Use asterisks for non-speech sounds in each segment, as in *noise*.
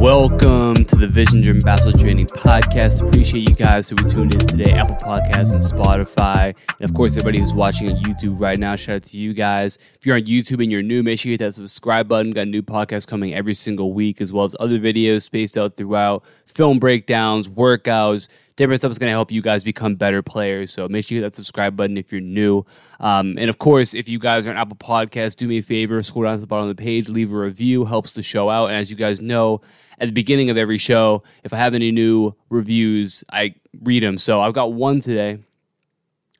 Welcome to the Vision Driven Basketball Training Podcast. Appreciate you guys who are tuned in today, Apple Podcasts and Spotify. And of course, everybody who's watching on YouTube right now, shout out to you guys. If you're on YouTube and you're new, make sure you hit that subscribe button. Got new podcasts coming every single week, as well as other videos spaced out throughout, film breakdowns, workouts, different stuff is going to help you guys become better players. So make sure you hit that subscribe button if you're new. Um, and of course, if you guys are on Apple Podcasts, do me a favor, scroll down to the bottom of the page, leave a review, helps the show out. And as you guys know, at the beginning of every show, if I have any new reviews, I read them. So I've got one today.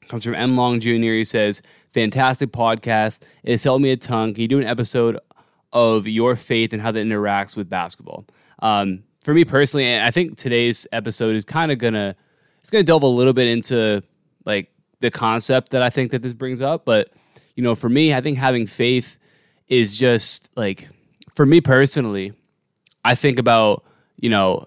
Comes from M Long Jr. He says, "Fantastic podcast. It's helped me a ton. Can you do an episode of your faith and how that interacts with basketball?" Um, for me personally, I think today's episode is kind of gonna it's gonna delve a little bit into like the concept that I think that this brings up. But you know, for me, I think having faith is just like for me personally, I think about you know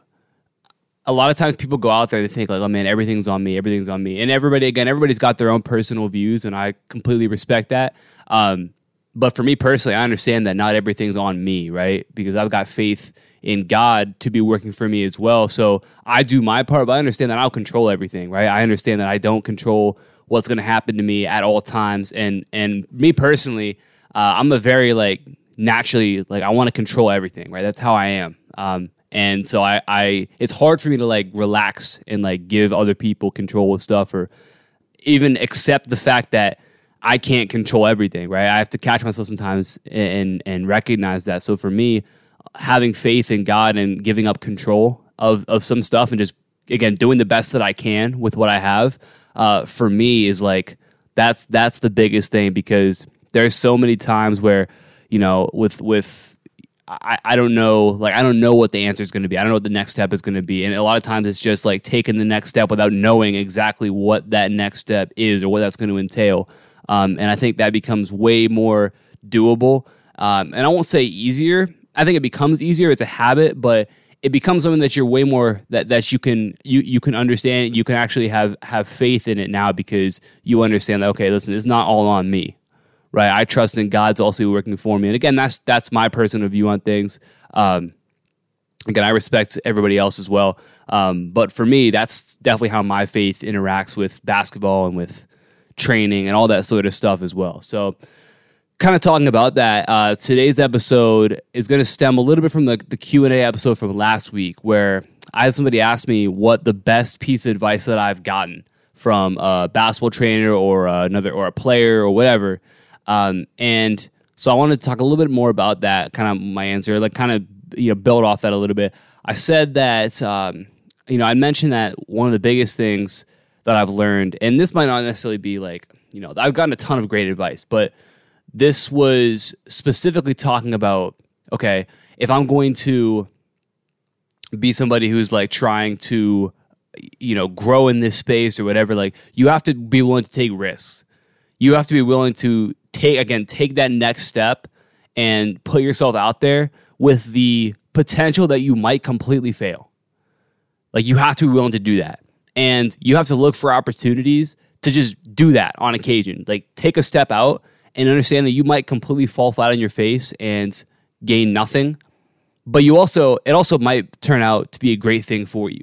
a lot of times people go out there and they think like, oh man, everything's on me, everything's on me, and everybody again, everybody's got their own personal views, and I completely respect that. Um, but for me personally, I understand that not everything's on me, right? Because I've got faith in God to be working for me as well. So I do my part, but I understand that I'll control everything, right? I understand that I don't control what's going to happen to me at all times. And and me personally, uh, I'm a very like naturally like I want to control everything, right? That's how I am. Um, and so I, I it's hard for me to like relax and like give other people control of stuff or even accept the fact that I can't control everything, right? I have to catch myself sometimes and and recognize that. So for me, having faith in God and giving up control of of some stuff and just again doing the best that I can with what I have uh, for me is like that's that's the biggest thing because there's so many times where you know with with I, I don't know like I don't know what the answer is going to be. I don't know what the next step is going to be. And a lot of times it's just like taking the next step without knowing exactly what that next step is or what that's going to entail. Um, and I think that becomes way more doable. Um, and I won't say easier I think it becomes easier. It's a habit, but it becomes something that you're way more that, that you can you you can understand. You can actually have have faith in it now because you understand that okay, listen, it's not all on me, right? I trust in God's also working for me. And again, that's that's my personal view on things. Um, again, I respect everybody else as well. Um, but for me, that's definitely how my faith interacts with basketball and with training and all that sort of stuff as well. So kind of talking about that, uh, today's episode is going to stem a little bit from the, the Q&A episode from last week where I had somebody ask me what the best piece of advice that I've gotten from a basketball trainer or another or a player or whatever. Um, and so I wanted to talk a little bit more about that, kind of my answer, like kind of you know build off that a little bit. I said that um, you know I mentioned that one of the biggest things that I've learned, and this might not necessarily be like you know I've gotten a ton of great advice, but this was specifically talking about okay, if I'm going to be somebody who's like trying to you know grow in this space or whatever like you have to be willing to take risks. You have to be willing to take again take that next step and put yourself out there with the potential that you might completely fail. Like you have to be willing to do that. And you have to look for opportunities to just do that on occasion. Like take a step out and understand that you might completely fall flat on your face and gain nothing. But you also, it also might turn out to be a great thing for you.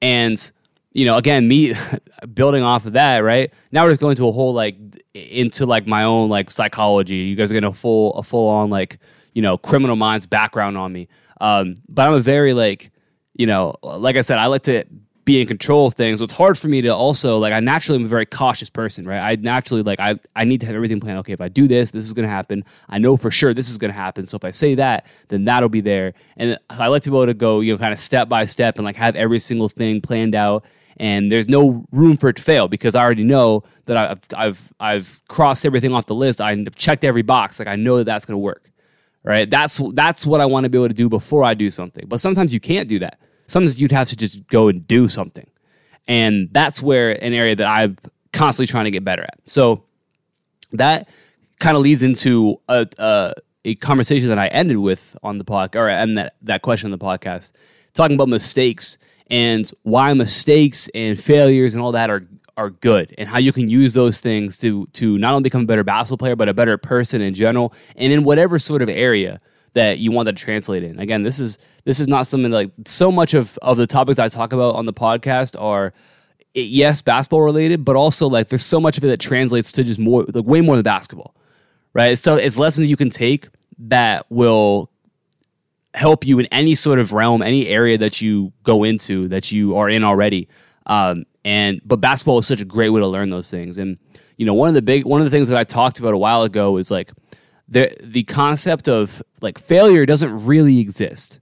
And, you know, again, me *laughs* building off of that, right? Now we're just going to a whole like into like my own like psychology. You guys are getting a full, a full on like, you know, criminal minds background on me. Um, but I'm a very like, you know, like I said, I like to be in control of things. So it's hard for me to also like I naturally am a very cautious person, right? I naturally like I I need to have everything planned. Okay, if I do this, this is gonna happen. I know for sure this is gonna happen. So if I say that, then that'll be there. And I like to be able to go, you know, kind of step by step and like have every single thing planned out. And there's no room for it to fail because I already know that I've I've I've crossed everything off the list. I've checked every box. Like I know that that's gonna work. Right? That's that's what I want to be able to do before I do something. But sometimes you can't do that sometimes you'd have to just go and do something. And that's where an area that I'm constantly trying to get better at. So that kind of leads into a, a, a, conversation that I ended with on the podcast, or and that, that question on the podcast, talking about mistakes and why mistakes and failures and all that are are good and how you can use those things to to not only become a better basketball player but a better person in general and in whatever sort of area that you want that to translate in. Again, this is this is not something like so much of of the topics I talk about on the podcast are yes basketball related, but also like there's so much of it that translates to just more like way more than basketball, right? So it's lessons you can take that will help you in any sort of realm, any area that you go into that you are in already. Um, and but basketball is such a great way to learn those things. And you know, one of the big one of the things that I talked about a while ago is like the the concept of like failure doesn't really exist.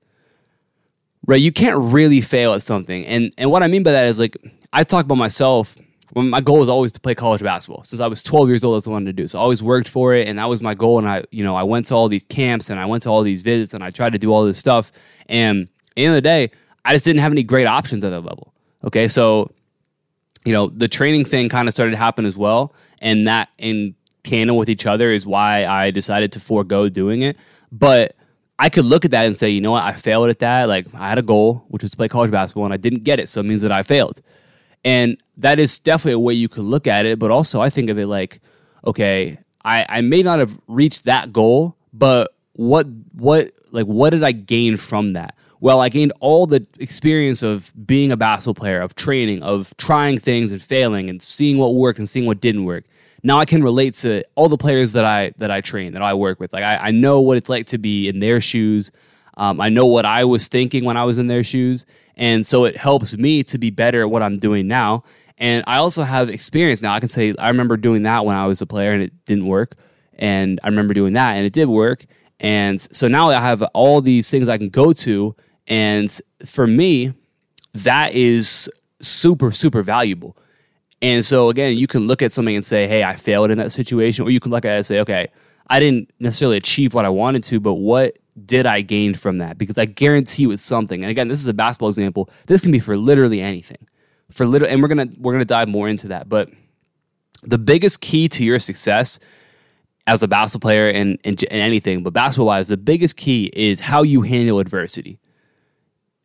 Right? You can't really fail at something. And and what I mean by that is like I talk about myself when my goal was always to play college basketball since I was 12 years old. That's what I wanted to do. So I always worked for it, and that was my goal. And I, you know, I went to all these camps and I went to all these visits and I tried to do all this stuff. And the end of the day, I just didn't have any great options at that level. Okay, so you know the training thing kind of started to happen as well, and that in canon with each other is why I decided to forego doing it. But I could look at that and say, you know what, I failed at that. Like I had a goal, which was to play college basketball, and I didn't get it, so it means that I failed. And that is definitely a way you could look at it. But also, I think of it like, okay, I, I may not have reached that goal, but what what like what did I gain from that? Well, I gained all the experience of being a basketball player, of training, of trying things and failing, and seeing what worked and seeing what didn't work. Now I can relate to all the players that I that I train, that I work with. Like I, I know what it's like to be in their shoes. Um, I know what I was thinking when I was in their shoes, and so it helps me to be better at what I'm doing now. And I also have experience now. I can say, I remember doing that when I was a player and it didn't work. And I remember doing that and it did work. And so now I have all these things I can go to. And for me, that is super, super valuable. And so again, you can look at something and say, hey, I failed in that situation. Or you can look at it and say, okay, I didn't necessarily achieve what I wanted to, but what did I gain from that? Because I guarantee you it's something. And again, this is a basketball example. This can be for literally anything. For little, and we're gonna we're gonna dive more into that. But the biggest key to your success as a basketball player and, and, and anything, but basketball wise, the biggest key is how you handle adversity.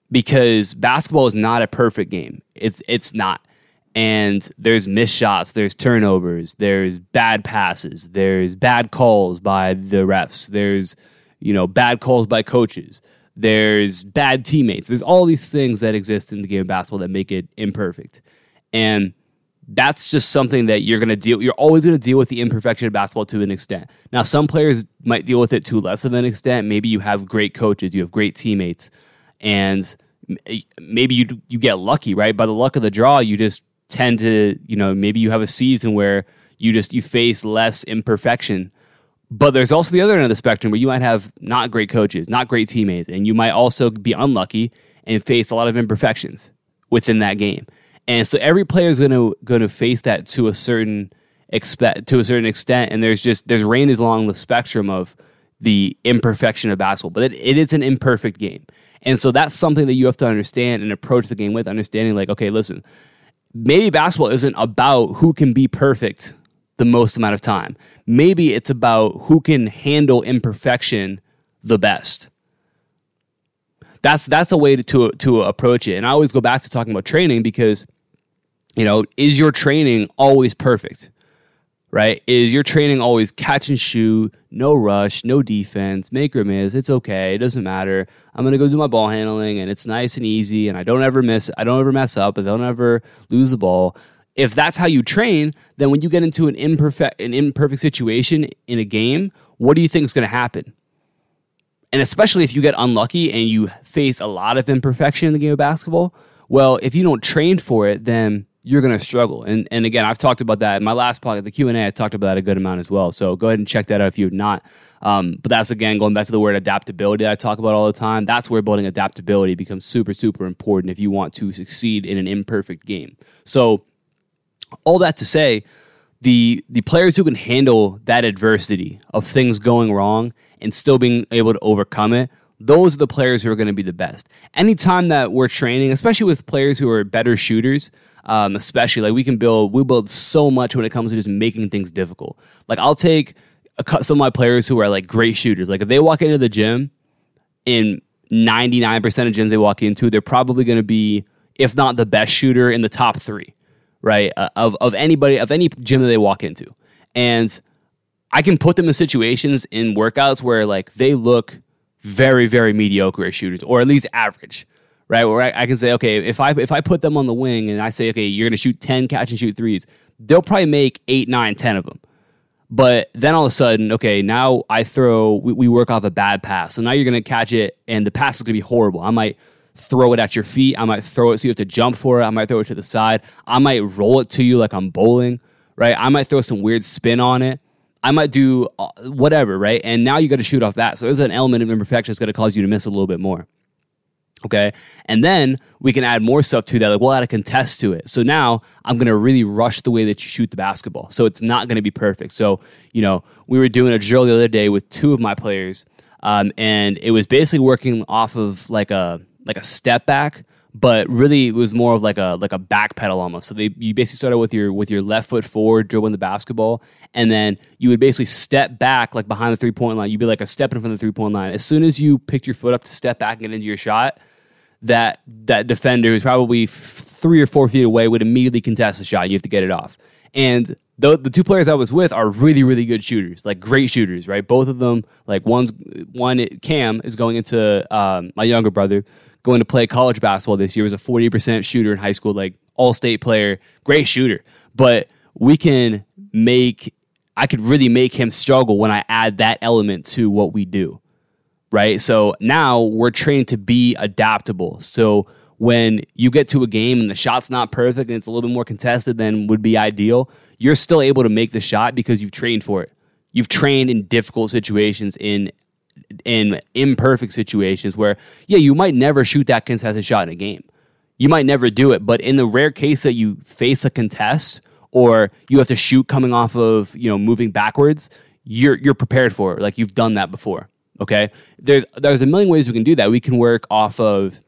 Because basketball is not a perfect game. It's it's not and there's missed shots, there's turnovers, there's bad passes, there's bad calls by the refs, there's you know, bad calls by coaches. There's bad teammates. There's all these things that exist in the game of basketball that make it imperfect. And that's just something that you're going to deal you're always going to deal with the imperfection of basketball to an extent. Now, some players might deal with it to less of an extent. Maybe you have great coaches, you have great teammates, and maybe you you get lucky, right? By the luck of the draw, you just tend to, you know, maybe you have a season where you just you face less imperfection but there's also the other end of the spectrum where you might have not great coaches, not great teammates, and you might also be unlucky and face a lot of imperfections within that game. And so every player is going to going to face that to a certain expect to a certain extent. And there's just there's ranges along the spectrum of the imperfection of basketball, but it, it is an imperfect game. And so that's something that you have to understand and approach the game with, understanding like, okay, listen, maybe basketball isn't about who can be perfect the most amount of time. Maybe it's about who can handle imperfection the best. That's that's a way to, to to approach it. And I always go back to talking about training because you know, is your training always perfect? Right? Is your training always catch and shoot, no rush, no defense, make or miss, it's okay, it doesn't matter. I'm gonna go do my ball handling and it's nice and easy and I don't ever miss I don't ever mess up, I don't ever lose the ball if that's how you train, then when you get into an imperfect an imperfect situation in a game, what do you think is going to happen? And especially if you get unlucky and you face a lot of imperfection in the game of basketball, well, if you don't train for it, then you're going to struggle. And and again, I've talked about that in my last podcast, the Q and A. I talked about that a good amount as well. So go ahead and check that out if you've not. Um, but that's again going back to the word adaptability that I talk about all the time. That's where building adaptability becomes super super important if you want to succeed in an imperfect game. So all that to say, the the players who can handle that adversity of things going wrong and still being able to overcome it, those are the players who are going to be the best. Anytime that we're training, especially with players who are better shooters, um, especially like we can build, we build so much when it comes to just making things difficult. Like I'll take a, some of my players who are like great shooters. Like if they walk into the gym, in ninety nine percent of gyms they walk into, they're probably going to be, if not the best shooter, in the top three right? Uh, of of anybody of any gym that they walk into, and I can put them in situations in workouts where like they look very, very mediocre shooters, or at least average, right? Where I, I, can say, okay, if I if I put them on the wing and I say, okay, you're to shoot ten catch and shoot threes, they'll probably make eight, nine, ten of them. But then all of a sudden, okay, now I throw, we, we work off a bad pass. So now you're going to catch it, and the pass is going to be horrible. I might throw it at your feet. I might throw it so you have to jump for it. I might throw it to the side. I might roll it to you like I'm bowling, right? I might throw some weird spin on it. I might do uh, whatever, right? And now you got to shoot off that. So there's an element of imperfection that's going to cause you to miss a little bit more. Okay. And then we can add more stuff to that. Like we'll add a contest to it. So now I'm going to really rush the way that you shoot the basketball. So it's not going to be perfect. So, you know, we were doing a drill the other day with two of my players. Um, and it was basically working off of like a, like a step back, but really it was more of like a like a back pedal almost. So they you basically started with your with your left foot forward dribbling the basketball, and then you would basically step back like behind the three point line. You'd be like a step in front of the three point line. As soon as you picked your foot up to step back and get into your shot, that that defender who's probably f- three or four feet away would immediately contest the shot. You have to get it off. And the, the two players I was with are really, really good shooters, like great shooters, right? Both of them, like one's one Cam is going into um, my younger brother going to play college basketball this year. Was a forty percent shooter in high school, like all state player, great shooter. But we can make I could really make him struggle when I add that element to what we do. Right? So now we're trained to be adaptable. So when you get to a game and the shot's not perfect and it's a little bit more contested than would be ideal, you're still able to make the shot because you've trained for it. You've trained in difficult situations in in imperfect situations where, yeah, you might never shoot that contested shot in a game. You might never do it, but in the rare case that you face a contest or you have to shoot coming off of, you know, moving backwards, you're you're prepared for it. Like you've done that before. Okay? There's there's a million ways we can do that. We can work off of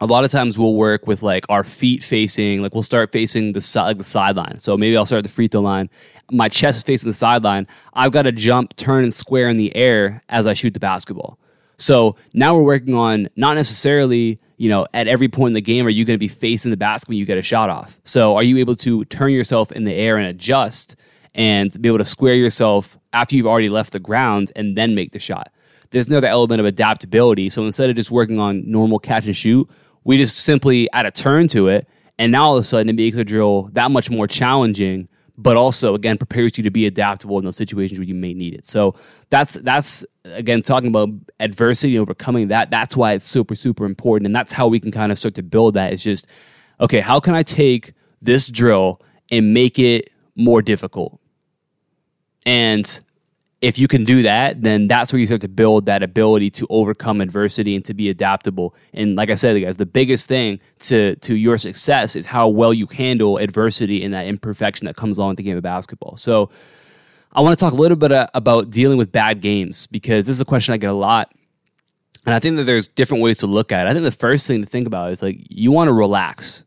a lot of times we'll work with like our feet facing, like we'll start facing the side, like the sideline. So maybe I'll start at the free throw line. My chest is facing the sideline. I've got to jump, turn, and square in the air as I shoot the basketball. So now we're working on not necessarily, you know, at every point in the game are you going to be facing the basket when you get a shot off. So are you able to turn yourself in the air and adjust and be able to square yourself after you've already left the ground and then make the shot? There's another element of adaptability. So instead of just working on normal catch and shoot, we just simply add a turn to it, and now all of a sudden it makes a drill that much more challenging, but also again prepares you to be adaptable in those situations where you may need it. So that's that's again talking about adversity and overcoming that. That's why it's super super important, and that's how we can kind of start to build that. Is just okay, how can I take this drill and make it more difficult? And if you can do that, then that's where you start to build that ability to overcome adversity and to be adaptable. And like I said, guys, the biggest thing to to your success is how well you handle adversity and that imperfection that comes along with the game of basketball. So, I want to talk a little bit uh, about dealing with bad games because this is a question I get a lot. And I think that there's different ways to look at it. I think the first thing to think about is like you want to relax,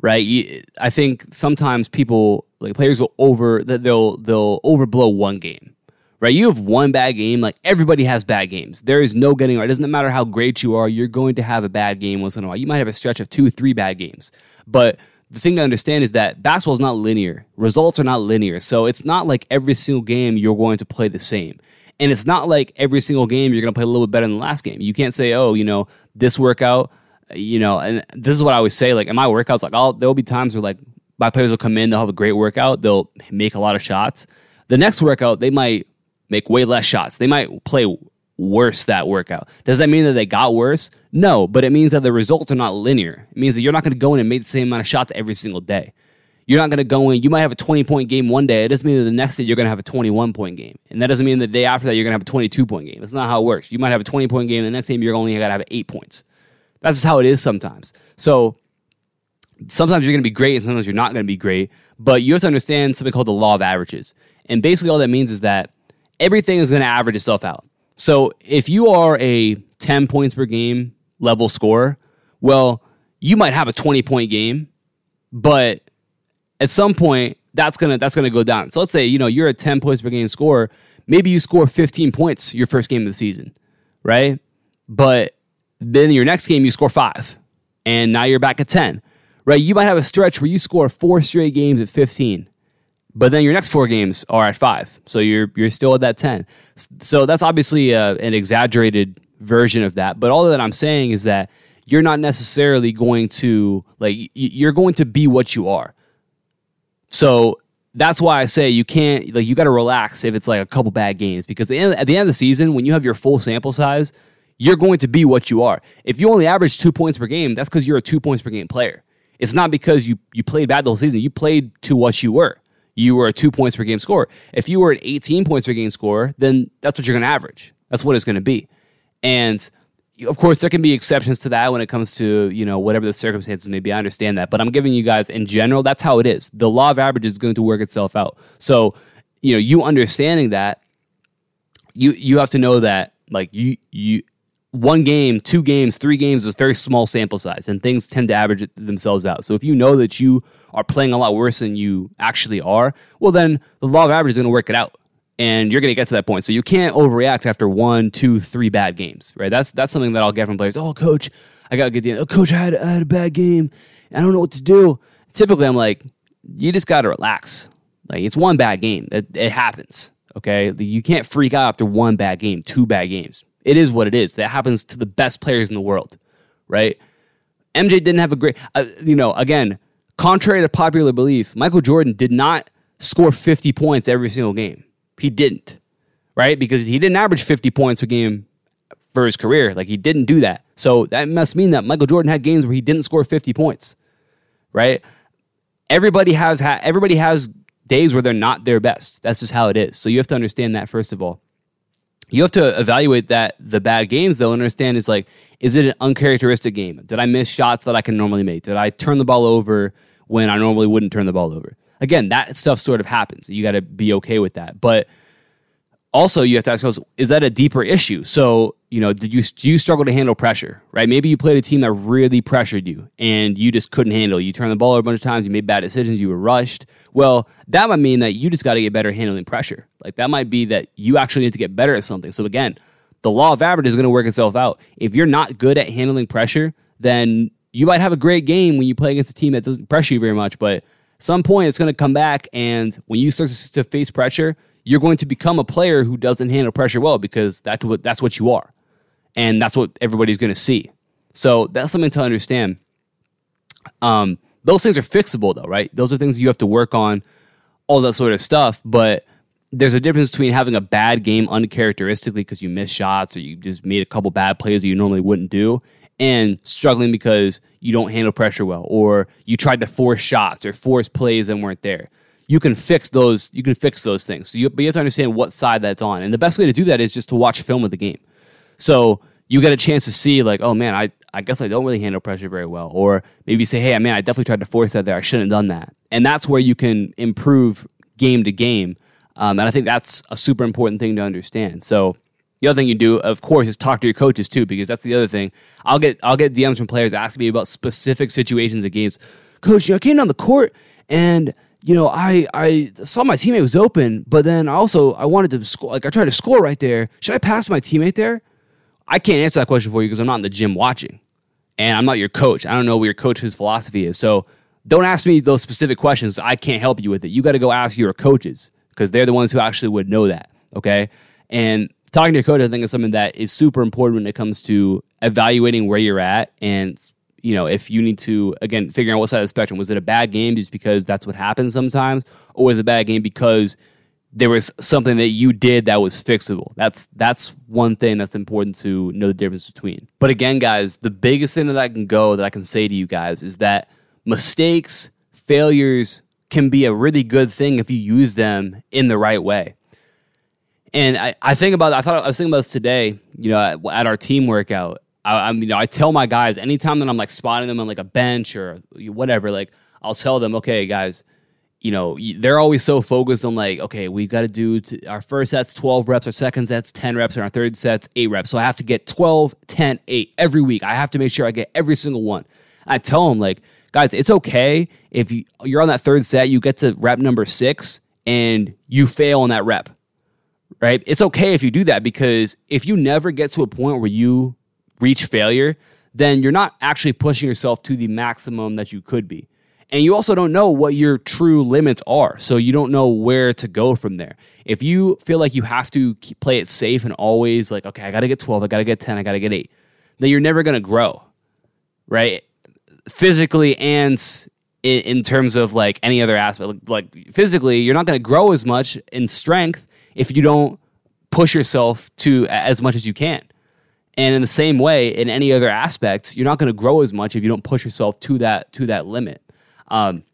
right? You, I think sometimes people like players will over that they'll they'll overblow one game right? You have one bad game. Like everybody has bad games. There is no getting right. It doesn't matter how great you are. You're going to have a bad game once in a while. You might have a stretch of two, three bad games. But the thing to understand is that basketball is not linear. Results are not linear. So it's not like every single game you're going to play the same. And it's not like every single game you're going to play a little bit better than the last game. You can't say, oh, you know, this workout, you know, and this is what I always say. Like in my workouts, like I'll, there'll be times where like my players will come in, they'll have a great workout, they'll make a lot of shots. The next workout, they might make way less shots. They might play worse that workout. Does that mean that they got worse? No, but it means that the results are not linear. It means that you're not going to go in and make the same amount of shots every single day. You're not going to go in, you might have a 20 point game one day. It doesn't mean that the next day you're going to have a 21 point game. And that doesn't mean the day after that you're going to have a 22 point game. That's not how it works. You might have a 20 point game, the next game you're only going to have eight points. That's just how it is sometimes. So sometimes you're going to be great and sometimes you're not going to be great. But you have to understand something called the law of averages. And basically, all that means is that everything is going to average itself out. So if you are a 10 points per game level scorer, well, you might have a 20 point game, but at some point that's going to that's going to go down. So let's say, you know, you're a 10 points per game scorer, maybe you score 15 points your first game of the season, right? But then your next game you score 5 and now you're back at 10. Right? You might have a stretch where you score four straight games at 15 but then your next four games are at five, so you're you're still at that ten. So that's obviously uh, an exaggerated version of that. But all that I'm saying is that you're not necessarily going to like you're going to be what you are. So that's why I say you can't like you got to relax if it's like a couple bad games because at the end of the season when you have your full sample size, you're going to be what you are. If you only average two points per game, that's because you're a two points per game player. It's not because you you played bad the whole season. You played to what you were. You were a two points per game scorer. If you were an 18 points per game scorer, then that's what you're going to average. That's what it's going to be. And of course, there can be exceptions to that when it comes to you know whatever the circumstances may be. I understand that, but I'm giving you guys in general. That's how it is. The law of averages is going to work itself out. So you know, you understanding that, you you have to know that like you you one game, two games, three games is a very small sample size, and things tend to average themselves out. So if you know that you are playing a lot worse than you actually are, well, then the law of averages is going to work it out, and you're going to get to that point. So you can't overreact after one, two, three bad games, right? That's that's something that I'll get from players. Oh, coach, I got to get the. Oh, coach, I had, I had a bad game. I don't know what to do. Typically, I'm like, you just got to relax. Like it's one bad game. It, it happens. Okay, you can't freak out after one bad game, two bad games it is what it is. That happens to the best players in the world, right? MJ didn't have a great, uh, you know, again, contrary to popular belief, Michael Jordan did not score 50 points every single game. He didn't, right? Because he didn't average 50 points a game for his career. Like he didn't do that. So that must mean that Michael Jordan had games where he didn't score 50 points, right? Everybody has ha- everybody has days where they're not their best. That's just how it is. So you have to understand that first of all you have to evaluate that the bad games though and understand is like is it an uncharacteristic game? Did i miss shots that i can normally make? Did i turn the ball over when i normally wouldn't turn the ball over? Again that stuff sort of happens. You got to be okay with that. But also you have to ask yourself is that a deeper issue so you know did you do you struggle to handle pressure right maybe you played a team that really pressured you and you just couldn't handle you turned the ball over a bunch of times you made bad decisions you were rushed well, that might mean that you just got to get better handling pressure. Like that might be that you actually need to get better at something. So again, the law of average is going to work itself out. If you're not good at handling pressure, then you might have a great game when you play against a team that doesn't pressure you very much, but at some point it's going to come back and when you start to face pressure, you're going to become a player who doesn't handle pressure well because that's what that's what you are. And that's what everybody's going to see. So that's something to understand. Um, those things are fixable though, right? Those are things you have to work on, all that sort of stuff. But there's a difference between having a bad game uncharacteristically because you missed shots or you just made a couple bad plays that you normally wouldn't do, and struggling because you don't handle pressure well or you tried to force shots or force plays that weren't there. You can fix those. You can fix those things. So you, but you have to understand what side that's on, and the best way to do that is just to watch film of the game. So you get a chance to see like, oh man, I I guess I don't really handle pressure very well. Or maybe say, hey, man, I definitely tried to force that there. I shouldn't have done that. And that's where you can improve game to game. Um, and I think that's a super important thing to understand. So the other thing you do, of course, is talk to your coaches too, because that's the other thing. I'll get I'll get DMs from players asking me about specific situations of games. Coach, you know, I came down the court and you know, I I saw my teammate was open, but then also I wanted to score. Like I tried to score right there. Should I pass my teammate there? I can't answer that question for you because I'm not in the gym watching, and I'm not your coach. I don't know what your coach's philosophy is. So don't ask me those specific questions. I can't help you with it. You got to go ask your coaches because they're the ones who actually would know that. Okay, and talking to your coach, I think is something that is super important when it comes to evaluating where you're at and you know if you need to again figuring out what side of the spectrum was it a bad game just because that's what happens sometimes or was it a bad game because there was something that you did that was fixable. That's that's one thing that's important to know the difference between. But again, guys, the biggest thing that I can go that I can say to you guys is that mistakes, failures can be a really good thing if you use them in the right way. And I, I think about I thought I was thinking about this today, you know, at, at our team workout. I, am you know, I tell my guys anytime that I'm like spotting them on like a bench or whatever, like I'll tell them, okay, guys, you know, they're always so focused on like, okay, we've got to do t- our first set's 12 reps, our second set's 10 reps, and our third set's 8 reps. So I have to get 12, 10, 8 every week. I have to make sure I get every single one. I tell them, like, guys, it's okay if you, you're on that third set, you get to rep number six and you fail on that rep, right? It's okay if you do that because if you never get to a point where you reach failure, then you're not actually pushing yourself to the maximum that you could be. And you also don't know what your true limits are. So you don't know where to go from there. If you feel like you have to play it safe and always like, okay, I got to get 12, I got to get 10, I got to get 8, then you're never going to grow, right? Physically and in, in, terms of like any other aspect. Like physically, you're not going to grow as much in strength if you don't push yourself to as much as you can. And in the same way, in any other aspects, you're not going to grow as much if you don't push yourself to that to that limit. Um,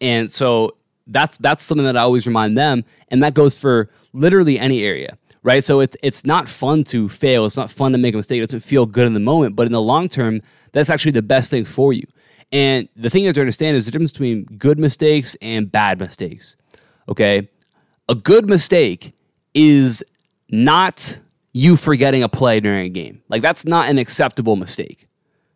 and so that's that's something that I always remind them, and that goes for literally any area, right? So it's it's not fun to fail. It's not fun to make a mistake. It doesn't feel good in the moment, but in the long term, that's actually the best thing for you. And the thing you have to understand is the difference between good mistakes and bad mistakes. Okay, a good mistake is not you forgetting a play during a game. Like that's not an acceptable mistake.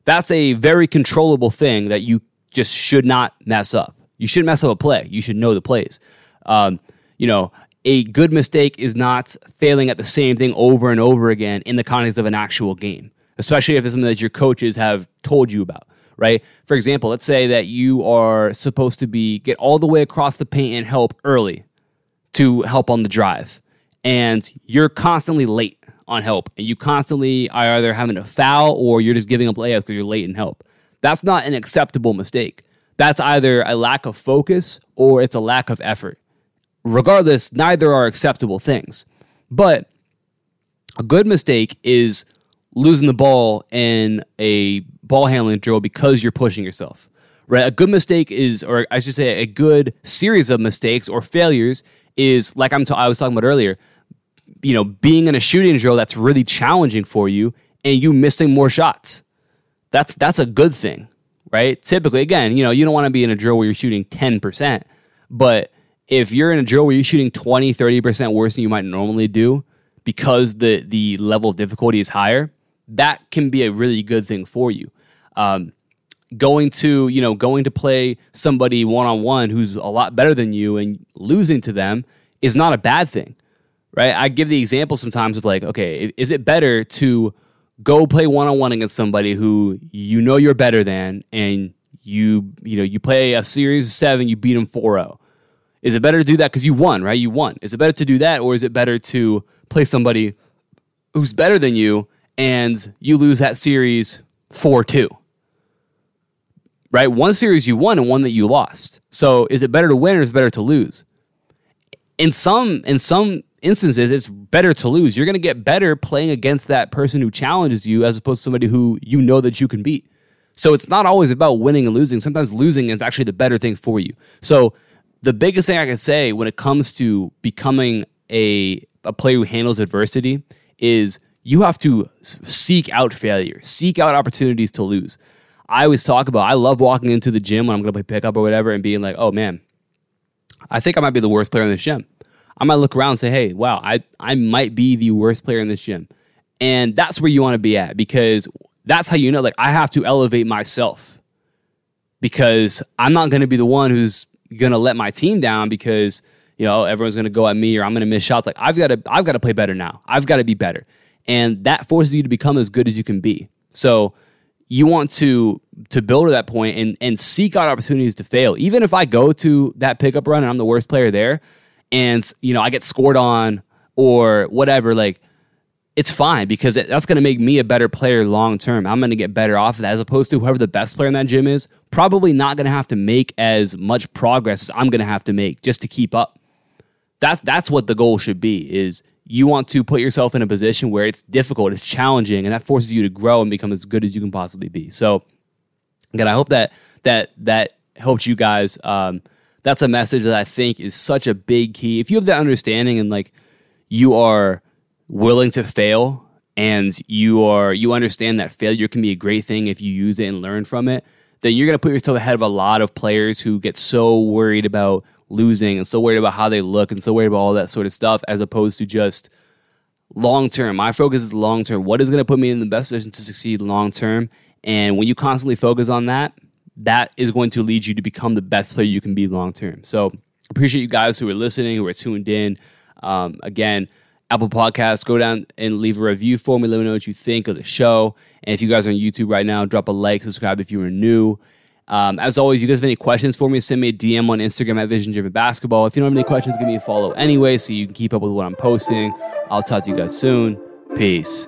That's a very controllable thing that you just should not mess up. You shouldn't mess up a play. You should know the plays. Um, you know, a good mistake is not failing at the same thing over and over again in the context of an actual game, especially if it's something that your coaches have told you about, right? For example, let's say that you are supposed to be get all the way across the paint and help early to help on the drive, and you're constantly late on help, and you constantly are either having a foul or you're just giving up layups because you're late in help. That's not an acceptable mistake. That's either a lack of focus or it's a lack of effort. Regardless, neither are acceptable things. But a good mistake is losing the ball in a ball handling drill because you're pushing yourself. Right? A good mistake is, or I should say, a good series of mistakes or failures is like I'm t- I was talking about earlier. You know, being in a shooting drill that's really challenging for you, and you missing more shots. That's that's a good thing right? Typically, again, you know, you don't want to be in a drill where you're shooting 10%, but if you're in a drill where you're shooting 20, 30% worse than you might normally do because the, the level of difficulty is higher, that can be a really good thing for you. Um, going to, you know, going to play somebody one on one who's a lot better than you and losing to them is not a bad thing, right? I give the example sometimes of like, okay, is it better to go play one on one against somebody who you know you're better than, and you you know you play a series of seven, you beat them 4-0. Is it better to do that because you won, right? You won. Is it better to do that, or is it better to play somebody who's better than you and you lose that series four two? Right, one series you won and one that you lost. So is it better to win or is it better to lose? In some in some instances, it's better to lose. You're going to get better playing against that person who challenges you as opposed to somebody who you know that you can beat. So it's not always about winning and losing. Sometimes losing is actually the better thing for you. So the biggest thing I can say when it comes to becoming a, a player who handles adversity is you have to seek out failure, seek out opportunities to lose. I always talk about I love walking into the gym when I'm going to play pickup or whatever and being like, oh man, I think I might be the worst player in this gym. I might look around and say, hey, wow, I, I might be the worst player in this gym. And that's where you want to be at because that's how you know, like, I have to elevate myself because I'm not going to be the one who's going to let my team down because, you know, everyone's going to go at me or I'm going to miss shots. Like, I've got to, I've got to play better now. I've got to be better. And that forces you to become as good as you can be. So, you want to to build to that point and and seek out opportunities to fail. Even if I go to that pickup run and I'm the worst player there, and you know I get scored on or whatever, like it's fine because that's going to make me a better player long term. I'm going to get better off of that as opposed to whoever the best player in that gym is. Probably not going to have to make as much progress as I'm going to have to make just to keep up. That's that's what the goal should be. Is you want to put yourself in a position where it's difficult, it's challenging, and that forces you to grow and become as good as you can possibly be. So, again, I hope that that that helped you guys. Um, that's a message that I think is such a big key. If you have that understanding and like you are willing to fail and you are you understand that failure can be a great thing if you use it and learn from it, then you're going to put yourself ahead of a lot of players who get so worried about losing and so worried about how they look and so worried about all that sort of stuff as opposed to just long term. My focus is long term. What is going to put me in the best position to succeed long term? And when you constantly focus on that, that is going to lead you to become the best player you can be long term. So appreciate you guys who are listening, who are tuned in. Um, again, Apple Podcasts, go down and leave a review for me. Let me know what you think of the show. And if you guys are on YouTube right now, drop a like, subscribe if you are new. Um, as always, you guys have any questions for me, send me a DM on Instagram at Vision Driven Basketball. If you don't have any questions, give me a follow anyway so you can keep up with what I'm posting. I'll talk to you guys soon. Peace.